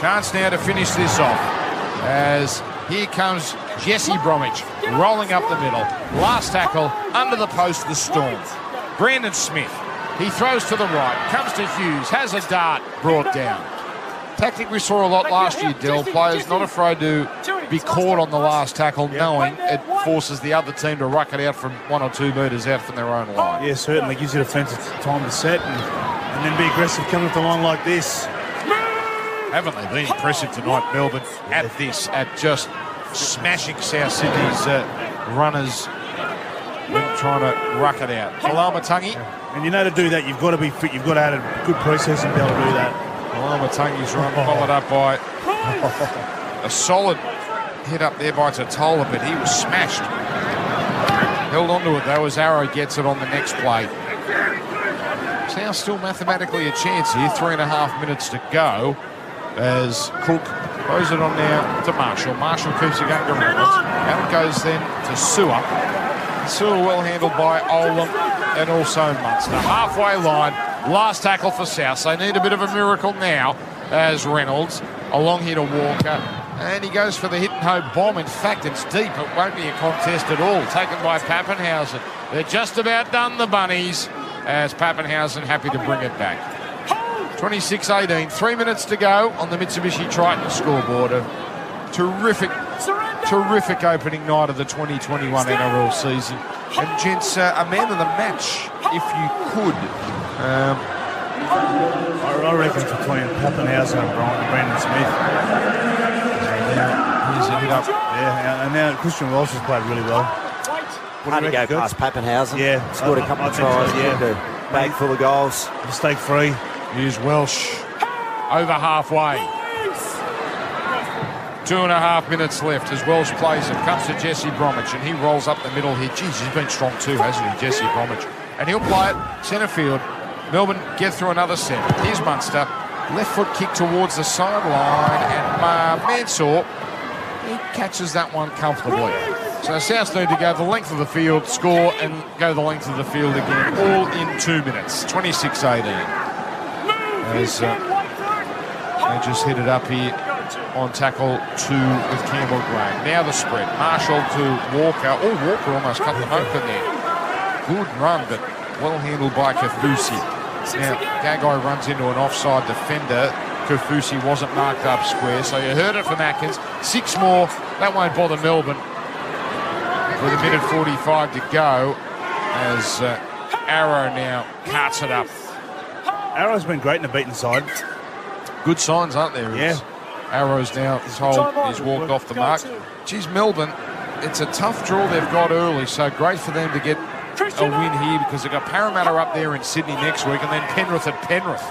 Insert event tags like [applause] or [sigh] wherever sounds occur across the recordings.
Chance now to finish this off as here comes Jesse Bromwich rolling up the middle. Last tackle under the post, the Storm. Brandon Smith. He throws to the right, comes to Hughes, has a dart brought down. Tactic we saw a lot last year, Dill. Players not afraid to be caught on the last tackle, knowing it forces the other team to ruck it out from one or two metres out from their own line. Yeah, certainly gives you defensive time to set and, and then be aggressive coming to the line like this. Haven't they been impressive tonight, Melbourne, at this, at just smashing South Sydney's uh, runners when trying to ruck it out. Koloamatangi. And you know to do that, you've got to be fit. You've got to add a good process and be able to do that. Koloamatangi's run followed up by [laughs] a solid hit up there by Tatola, but he was smashed. Held onto it though as Arrow gets it on the next play. South still mathematically a chance here. Three and a half minutes to go as Cook throws it on now to Marshall. Marshall keeps it going to Reynolds. Out it goes then to Su'A. Su'A well handled by Olam and also Munster. Halfway line, last tackle for South. They need a bit of a miracle now as Reynolds along here to Walker. And he goes for the hit and hope bomb. In fact, it's deep. It won't be a contest at all. Taken by Papenhuyzen. They're just about done, the Bunnies, as Papenhuyzen happy to bring it back. 26-18, three minutes to go on the Mitsubishi Triton scoreboard. A terrific, terrific opening night of the 2021 NRL season. And gents, uh, a man of the match, if you could. Um, I, I reckon it's between Papenhuyzen and Brian, Brandon Smith. here's a hit up. Yeah, and now Christian Welch has played really well. What Hard do to you go past Papenhuyzen. Yeah, Scored a I- couple I of think so, tries. yeah. Yeah. Bag full of goals. Mistake free. Here's Welch over halfway. Two and a half minutes left as Welch plays it. Comes to Jesse Bromwich and he rolls up the middle here. Jeez, he's been strong too, hasn't he, Jesse Bromwich? And he'll play it centre field. Melbourne get through another set. Here's Munster. Left foot kick towards the sideline and uh, Mansour, he catches that one comfortably. So South need to go the length of the field, score, and go the length of the field again, all in two minutes. 26-18 as uh, they just hit it up here on tackle two with Campbell Gray. Now the spread. Marshall to Walker. Oh, Walker almost cut them open there. Good run, but well handled by Kaufusi. Now, Gagai runs into an offside defender. Kaufusi wasn't marked up square, so you heard it from Atkins. Six more. That won't bother Melbourne. With a minute 45 to go as uh, Arrow now carts it up. Arrow's been great in the beaten side. Good signs, aren't there? Yeah. Arrows now told he's walked off the mark. Geez, Melbourne, it's a tough draw they've got early, so great for them to get a win here because they've got Parramatta up there in Sydney next week and then Penrith at Penrith.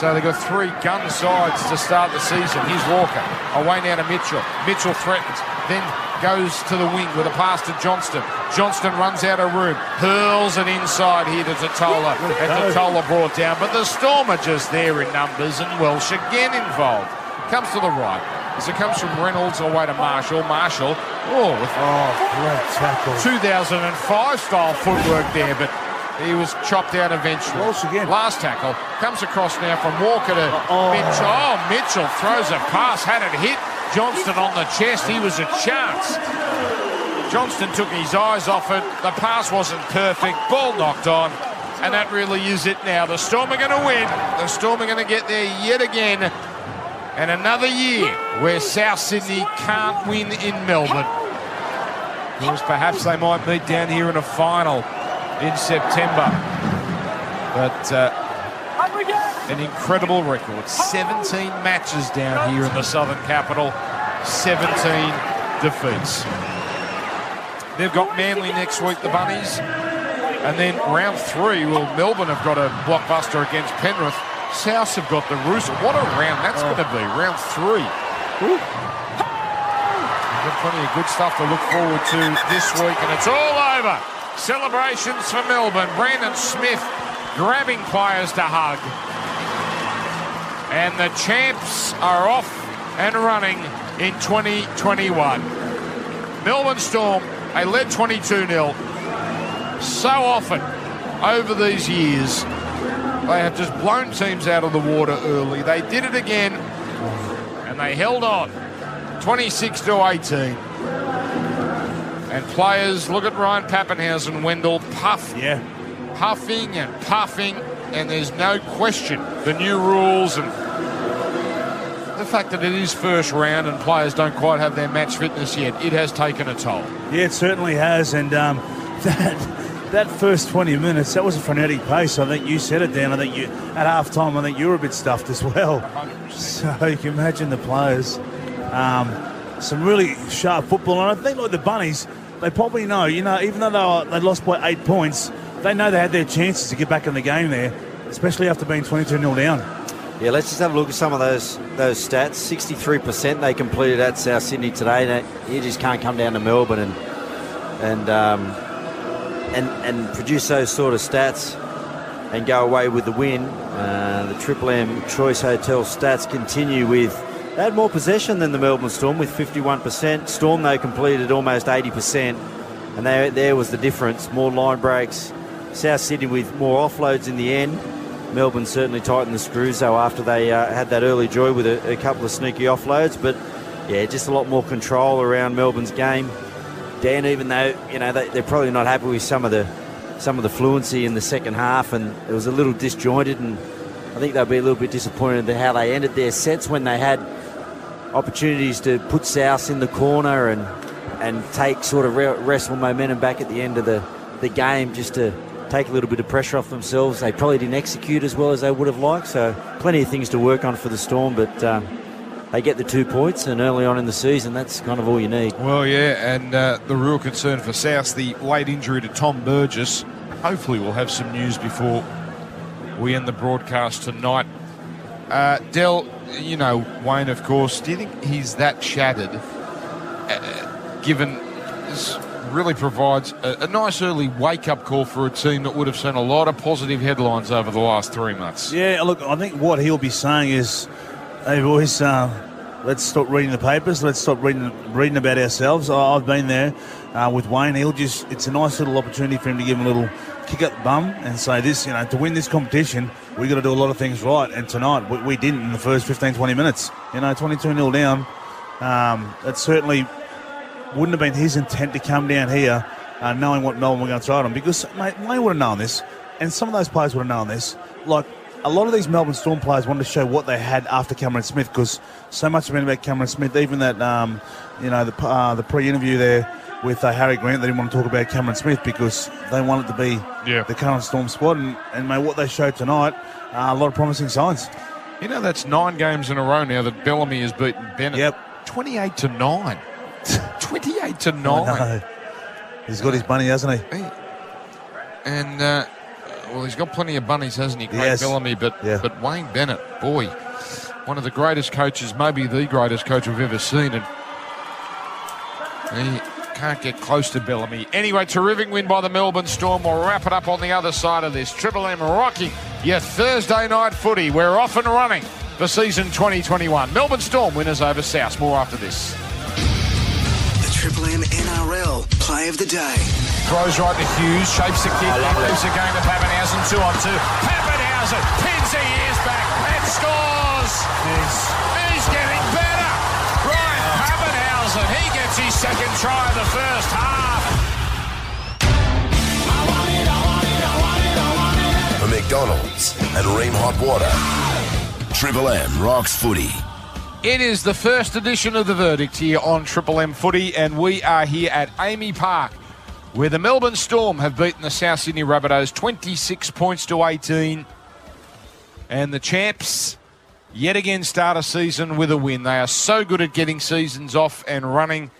So they've got three gun sides to start the season. Here's Walker. Away now to Mitchell. Mitchell threatens, then goes to the wing with a pass to Johnston. Johnston runs out of room, hurls it inside here to Tatola. And Tatola brought down, but the Storm are just there in numbers and Welch again involved. Comes to the right. As it comes from Reynolds away to Marshall. Marshall, oh, with Oh, great tackle. 2005 style footwork there, but he was chopped out eventually. Welch again. Last tackle comes across now from Walker to Oh. Mitchell. Oh, Mitchell throws a pass, had it hit Johnston on the chest. He was a chance. Johnston took his eyes off it. The pass wasn't perfect. Ball knocked on. And that really is it now. The Storm are going to win. The Storm are going to get there yet again. And another year where South Sydney can't win in Melbourne. Of course, perhaps they might meet down here in a final in September. But uh, an incredible record. 17 matches down here in the Southern Capital, 17 defeats. They've got Manly next week, the Bunnies. And then round three, well, Melbourne have got a blockbuster against Penrith. South have got the Roosters. What a round that's going to be, round three. We've got plenty of good stuff to look forward to this week, and it's all over. Celebrations for Melbourne. Brandon Smith grabbing players to hug. And the champs are off and running in 2021. Melbourne Storm, they led 22 0. So often over these years, they have just blown teams out of the water early. They did it again And they held on 26 to 18. And players, look at Ryan Papenhuyzen, Wendell, puff, Yeah. Puffing and puffing, and there's no question the new rules and the fact that it is first round and players don't quite have their match fitness yet, it has taken a toll. Yeah, it certainly has. And um, [laughs] that, that first 20 minutes, that was a frenetic pace. I think you said it, Dan. I think you, at half time, I think you were a bit stuffed as well. 100%. So [laughs] you can imagine the players. Um, some really sharp football. And I think, like the Bunnies, they probably know, you know, even though they, were, they lost by eight points, they know they had their chances to get back in the game there, especially after being 22 0 down. Yeah, let's just have a look at some of those those stats. 63% they completed at South Sydney today. You just can't come down to Melbourne and and um, and and produce those sort of stats and go away with the win. Uh, the Triple M Choice Hotel stats continue with they had more possession than the Melbourne Storm with 51%. Storm though completed almost 80%, and there there was the difference. More line breaks. South Sydney with more offloads in the end. Melbourne certainly tightened the screws though after they uh, had that early joy with a, a couple of sneaky offloads, but yeah, just a lot more control around Melbourne's game. Dan, even though you know they, they're probably not happy with some of the some of the fluency in the second half, and it was a little disjointed, and I think they'll be a little bit disappointed at how they ended their sets when they had opportunities to put South in the corner and and take sort of re- wrestle momentum back at the end of the, the game just to take a little bit of pressure off themselves. They probably didn't execute as well as they would have liked, so plenty of things to work on for the Storm, but um, they get the two points, and early on in the season, that's kind of all you need. Well, yeah, and uh, the real concern for South, the late injury to Tom Burgess. Hopefully, we'll have some news before we end the broadcast tonight. Uh, Dell, you know Wayne, of course. Do you think he's that shattered? Uh, given really provides a, a nice early wake-up call for a team that would have seen a lot of positive headlines over the last three months. Yeah, look, I think what he'll be saying is, hey boys, uh, let's stop reading the papers. Let's stop reading reading about ourselves. I, I've been there uh, with Wayne. He'll just, it's a nice little opportunity for him to give him a little kick up the bum and say this, you know, to win this competition, we've got to do a lot of things right. And tonight, we, we didn't in the first 15, 20 minutes. You know, 22 0 down. Um, that certainly wouldn't have been his intent to come down here uh, knowing what Melbourne were going to throw at him because mate, Wayne would have known this, and some of those players would have known this. Like a lot of these Melbourne Storm players wanted to show what they had after Cameron Smith because so much has been about Cameron Smith. Even that, um, you know, the uh, the pre-interview there with uh, Harry Grant, they didn't want to talk about Cameron Smith because they wanted to be Yeah. the current Storm squad, and, and mate, what they showed tonight, uh, a lot of promising signs. You know, that's nine games in a row now that Bellamy has beaten Bennett. Yep. 28 to 9. 28 to 9. I know. He's got his money, hasn't he? Hey. And, uh, well, he's got plenty of bunnies, hasn't he, Craig Yes. Bellamy? But, Yeah. but Wayne Bennett, boy, one of the greatest coaches, maybe the greatest coach we've ever seen. And he can't get close to Bellamy. Anyway, terrific win by the Melbourne Storm. We'll wrap it up on the other side of this. Triple M rocking your Thursday night footy. We're off and running for season 2021. Melbourne Storm winners over South. More after this. Play of the Day. Throws right to Hughes, shapes the kick, moves game to Papenhuyzen, two on two. Papenhuyzen pins the ears back and scores. He's getting better. Ryan oh. Papenhuyzen, he gets his second try of the first half. For McDonald's and Rheem Hot Water. Triple M rocks footy. It is the first edition of the verdict here on Triple M Footy, and we are here at AAMI Park, where the Melbourne Storm have beaten the South Sydney Rabbitohs 26 points to 18. And the champs yet again start a season with a win. They are so good at getting seasons off and running.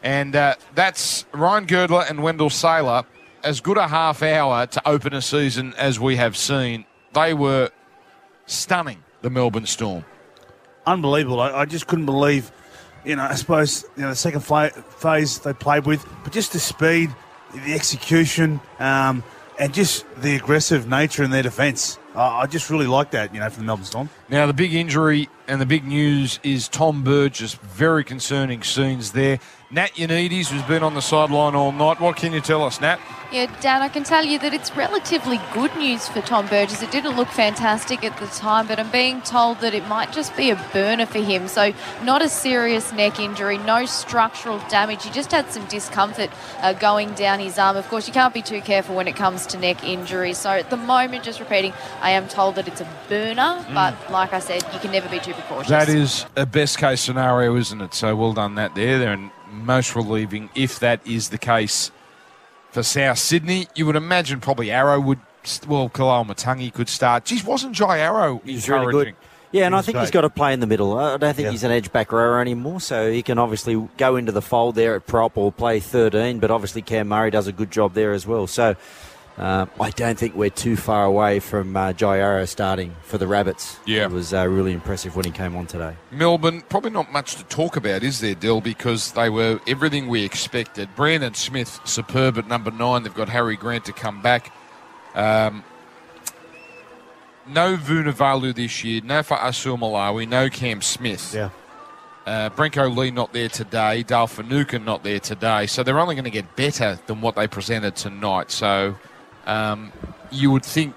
And uh, that's Ryan Girdler and Wendell Sailor. As good a half hour to open a season as we have seen. They were stunning, the Melbourne Storm. Unbelievable. I, I just couldn't believe, you know, I suppose, you know, the second fla- phase they played with, but just the speed, the execution, um, and just the aggressive nature in their defence. I I just really like that, you know, from the Melbourne Storm. Now, the big injury and the big news is Tom Burgess. Very concerning scenes there. Nat Yanides, who's been on the sideline all night. What can you tell us, Nat? Yeah, Dan, I can tell you that it's relatively good news for Tom Burgess. It didn't look fantastic at the time, but I'm being told that it might just be a burner for him. So, not a serious neck injury, no structural damage. He just had some discomfort uh, going down his arm. Of course, you can't be too careful when it comes to neck injuries. So, at the moment, just repeating, I am told that it's a burner, but like I said, you can never be too precautious. That is a best case scenario, isn't it? So well done that there. They're most relieving if that is the case for South Sydney. You would imagine probably Arrow would, well, Koloamatangi could start. Geez, wasn't Jai Arrow He's really encouraging? good. Yeah, and I was think he's got to play in the middle. I don't think Yeah. he's an edge back rower anymore, so he can obviously go into the fold there at prop or play 13, but obviously Cam Murray does a good job there as well. So uh, I don't think we're too far away from uh, Jai Arrow starting for the Rabbits. Yeah. It was uh, really impressive when he came on today. Melbourne, probably not much to talk about, is there, Dill? Because they were everything we expected. Brandon Smith, superb at number nine. They've got Harry Grant to come back. Um, no Vunivalu this year. No for Asul Malawi. No Cam Smith. Yeah. Uh, Brenko Lee not there today. Dale Finucane not there today. So they're only going to get better than what they presented tonight. So um, you would think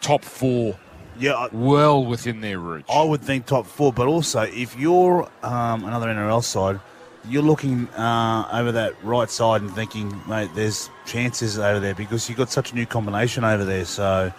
top four Yeah, I, well within their reach. I would think top four, but also if you're um, another NRL side, you're looking uh, over that right side and thinking, mate, there's chances over there because you've got such a new combination over there. So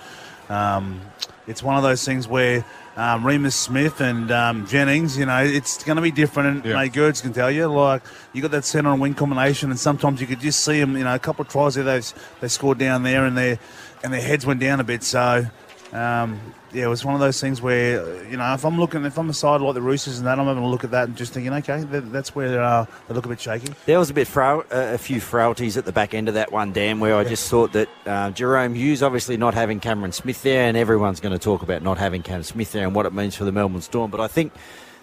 um, it's one of those things where um, Reimis Smith and um, Jennings, you know, it's going to be different. And Yeah. mate, Gerds can tell you, like you got that centre and wing combination, and sometimes you could just see them. You know, a couple of tries there, they they scored down there, and their and their heads went down a bit. So. Um, yeah, it was one of those things where you know if I'm looking, if I'm a side like the Roosters and that, I'm having a look at that and just thinking, okay, that, that's where uh, they look a bit shaky. There was a bit frail, uh, a few frailties at the back end of that one, Dan, where I just thought that uh, Jahrome Hughes, obviously not having Cameron Smith there, and everyone's going to talk about not having Cam Smith there and what it means for the Melbourne Storm. But I think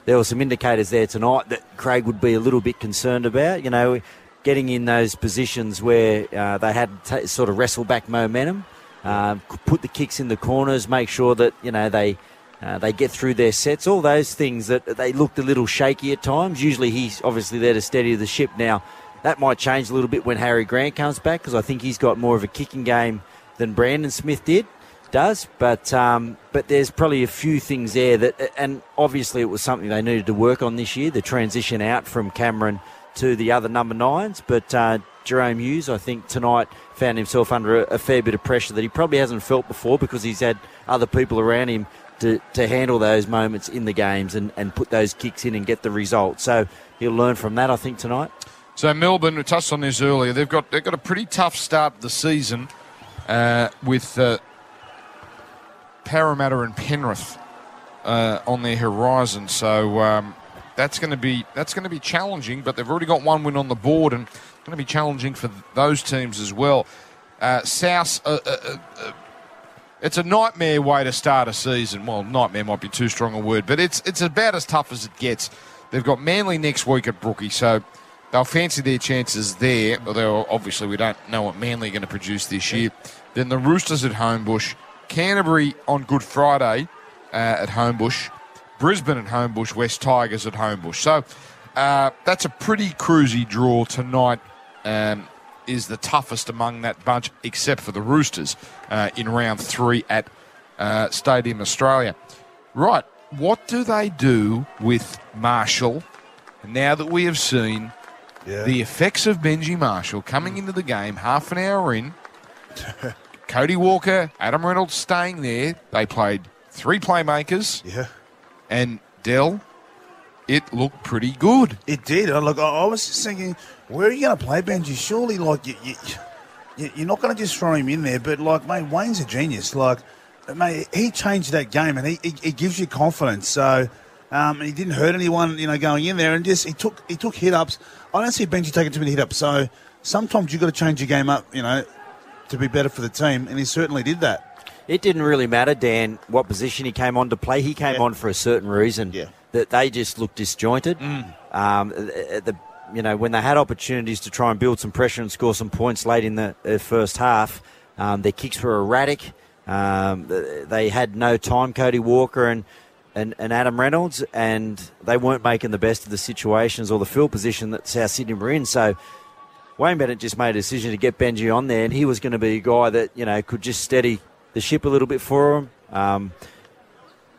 there were some indicators there tonight that Craig would be a little bit concerned about. You know, getting in those positions where uh, they had to sort of wrestle back momentum, um, put the kicks in the corners, make sure that you know they. Uh, they get through their sets, all those things that they looked a little shaky at times. Usually, he's obviously there to steady the ship. Now, that might change a little bit when Harry Grant comes back because I think he's got more of a kicking game than Brandon Smith did does. But um, but there's probably a few things there that, and obviously it was something they needed to work on this year. The transition out from Cameron to the other number nines, but. Uh, Jahrome Hughes, I think tonight found himself under a, a fair bit of pressure that he probably hasn't felt before because he's had other people around him to, to handle those moments in the games and, and put those kicks in and get the result. So he'll learn from that, I think, tonight. So Melbourne, we touched on this earlier. They've got they've got a pretty tough start to the season uh, with uh, Parramatta and Penrith uh, on their horizon. So um, that's going to be that's going to be challenging. But they've already got one win on the board, and it's going to be challenging for those teams as well. Uh, South. Uh, uh, uh, uh, it's a nightmare way to start a season. Well, nightmare might be too strong a word, but it's it's about as tough as it gets. They've got Manly next week at Brookie, so they'll fancy their chances there. Although obviously we don't know what Manly are going to produce this year. Then the Roosters at Homebush, Canterbury on Good Friday uh, at Homebush, Brisbane at Homebush, West Tigers at Homebush. So uh, that's a pretty cruisy draw tonight. Um, is the toughest among that bunch, except for the Roosters uh, in round three at uh, Stadium Australia. Right, what do they do with Marshall now that we have seen Yeah. the effects of Benji Marshall coming into the game half an hour in? Cody Walker, Adam Reynolds staying there. They played three playmakers, yeah. And Dell, it looked pretty good. It did. I Look, I was just thinking, where are you going to play Benji? Surely, like, you, you, you- you're not going to just throw him in there. But, like, mate, Wayne's a genius. Like, mate, he changed that game and he, he, he gives you confidence. So, um, he didn't hurt anyone, you know, going in there. And just, he took he took hit ups. I don't see Benji taking too many hit ups. So, sometimes you've got to change your game up, you know, to be better for the team. And he certainly did that. It didn't really matter, Dan, what position he came on to play. He came Yeah. on for a certain reason. Yeah. That they just looked disjointed. Um, at the you know when they had opportunities to try and build some pressure and score some points late in the uh, first half, um, their kicks were erratic. Um, they had no time, Cody Walker, and and, and Adam Reynolds, and they weren't making the best of the situations or the field position that South Sydney were in. So Wayne Bennett just made a decision to get Benji on there, and he was going to be a guy that you know could just steady the ship a little bit for them. um,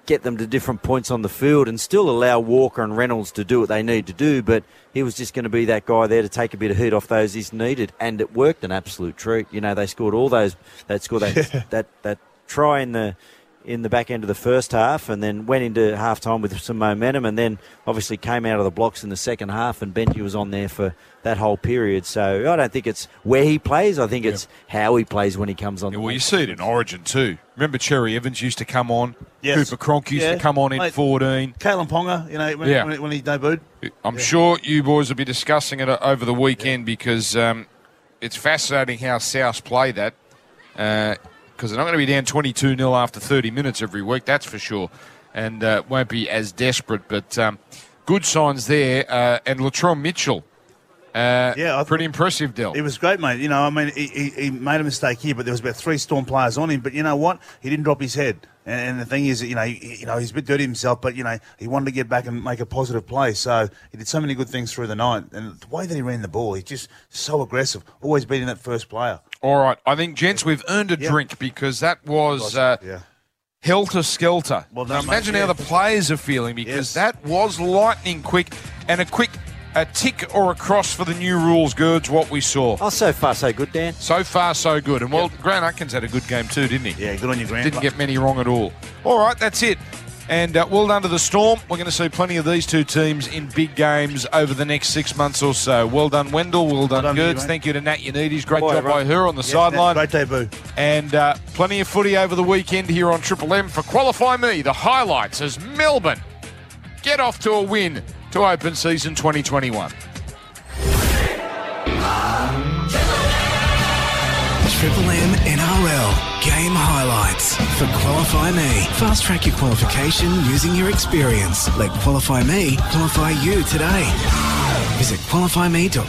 get them to different points on the field, and still allow Walker and Reynolds to do what they need to do. But he was just going to be that guy there to take a bit of heat off those he's needed, and it worked an absolute treat. You know, they scored all those. They scored that [laughs] that that try in the in the back end of the first half and then went into half time with some momentum and then obviously came out of the blocks in the second half and Benji was on there for that whole period. So I don't think it's where he plays, I think it's how he plays when he comes on. Yeah, well, you see it in Origin too. Remember Cherry Evans used to come on. Yes. Cooper Cronk used Yeah. to come on in Mate. 14. Kalyn Ponga, you know, when, Yeah. when, when he debuted. I'm sure you boys will be discussing it over the weekend because um, it's fascinating how South play that. Because they're not going to be down 22 0 after 30 minutes every week, that's for sure. And uh, won't be as desperate. But um, good signs there. Uh, and Latrell Mitchell. Uh, Yeah, pretty impressive, Del. It was great, mate. You know, I mean, he, he, he made a mistake here, but there was about three Storm players on him. But you know what? He didn't drop his head. And, and the thing is, you know, he, you know, he's a bit dirty himself, but you know, he wanted to get back and make a positive play. So he did so many good things through the night, and the way that he ran the ball, he's just so aggressive, always beating that first player. All right. I think, gents, we've earned a Yeah. drink because that was. Uh, yeah. helter skelter. Well Now done, mate. imagine Yeah. how the players are feeling because Yes. that was lightning quick and a quick a tick or a cross for the new rules, Gerds, what we saw. Oh, so far so good, Dan. So far, so good. And well, Grant Atkins had a good game too, didn't he? Yeah, good on you, Grant. Didn't get many wrong at all. All right, that's it. And uh, well done to the Storm. We're going to see plenty of these two teams in big games over the next six months or so. Well done, Wendell. Well done, done to you, Gerds. mate. Thank you to Nat Yanidis. Great Boy, job by her on the Yes, sideline. Great debut. And uh, plenty of footy over the weekend here on Triple M for Qualify Me. The highlights as Melbourne get off to a win to open season 2021. Triple M NRL game highlights for Qualify Me. Fast track your qualification using your experience. Let Qualify Me qualify you today. Visit qualifyme.com.au.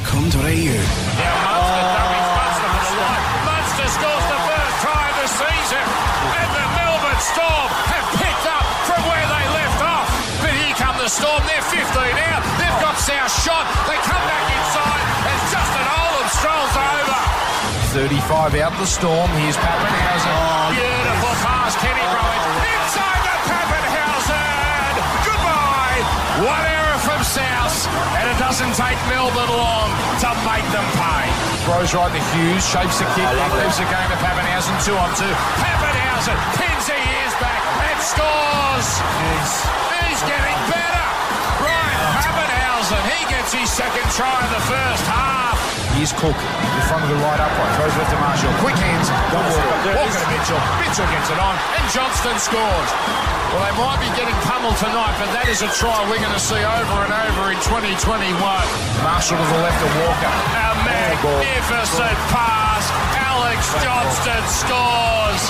And Storm have picked up from where they left off. But here come the Storm, they're 15 out. They've got South shot. They come back inside as Justin Olam strolls over. 35 out the Storm. Here's Papenhuyzen. Oh, beautiful pass, Kenny Rowan. Oh, Inside to Papenhuyzen. Goodbye. One error from South, and it doesn't take Melbourne long to make them pay. Throws right to Hughes, shapes the kick, leaves the game to Papenhuyzen, two on two. Papenhuyzen pins the ears back and scores. He's getting better. Right, Papenhuyzen, he gets his second try in the first half. Here's Cook in front of the right upright, throws left to Marshall. Quick hands, Walker, Walker to Mitchell. Mitchell gets it on, and Johnston scores. Well, they might be getting pummeled tonight, but that is a try we're going to see over and over in 2021. Marshall to the left of Walker. A magnificent pass. Alex Johnston scores.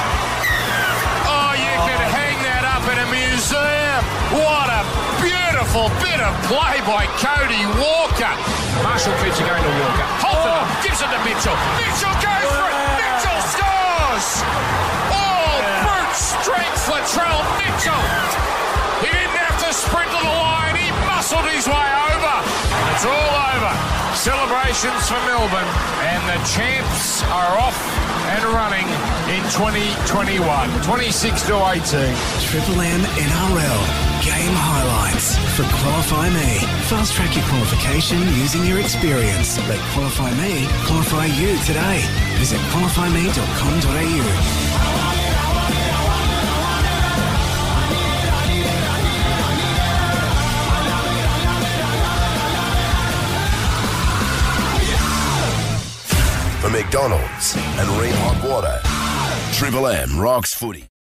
Oh, you could oh. hang that up in a museum. What a beautiful bit of play by Cody Walker. Marshall keeps it going to Walker. It up, gives it to Mitchell. Mitchell goes for it. Mitchell scores. Oh, all brute strength Latrell Mitchell. He didn't have to sprint to the line. He muscled his way over. And it's all over. Celebrations for Melbourne. And the champs are off and running in 2021. 26 to 18. Triple M NRL game highlights for Qualify Me. Fast track your qualification using your experience. Let Qualify Me qualify you today. Visit qualifyme.com.au. McDonald's and Hot Water, Triple M rocks footy.